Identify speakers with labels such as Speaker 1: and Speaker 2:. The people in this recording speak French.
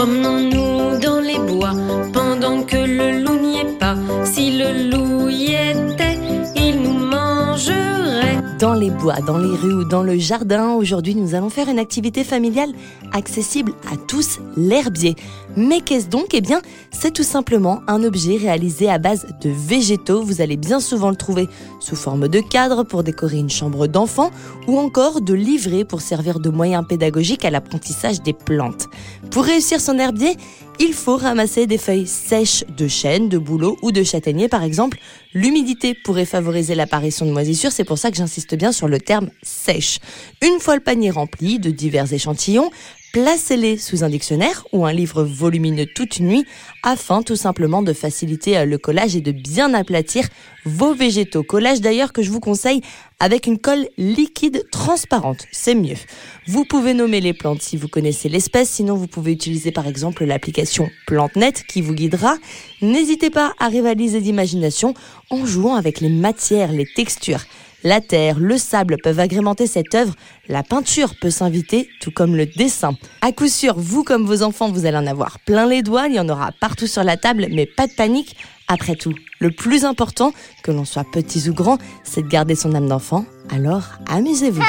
Speaker 1: Promenons-nous dans les bois
Speaker 2: Dans les bois, dans les rues ou dans le jardin, aujourd'hui nous allons faire une activité familiale accessible à tous, l'herbier. Mais qu'est-ce donc? Eh bien, c'est tout simplement un objet réalisé à base de végétaux. Vous allez bien souvent le trouver sous forme de cadre pour décorer une chambre d'enfant ou encore de livret pour servir de moyen pédagogique à l'apprentissage des plantes. Pour réussir son herbier, il faut ramasser des feuilles sèches de chêne, de bouleau ou de châtaignier par exemple. L'humidité pourrait favoriser l'apparition de moisissures, c'est pour ça que j'insiste bien sur le terme sèche. Une fois le panier rempli de divers échantillons, placez-les sous un dictionnaire ou un livre volumineux toute nuit afin tout simplement de faciliter euh, le collage et de bien aplatir vos végétaux. Collage d'ailleurs que je vous conseille avec une colle liquide transparente, c'est mieux. Vous pouvez nommer les plantes si vous connaissez l'espèce, sinon vous pouvez utiliser par exemple l'application PlanteNet qui vous guidera. N'hésitez pas à rivaliser d'imagination en jouant avec les matières, les textures. La terre, le sable peuvent agrémenter cette œuvre. La peinture peut s'inviter, tout comme le dessin. À coup sûr, vous comme vos enfants, vous allez en avoir plein les doigts. Il y en aura partout sur la table, mais pas de panique. Après tout, le plus important, que l'on soit petit ou grand, c'est de garder son âme d'enfant. Alors, amusez-vous.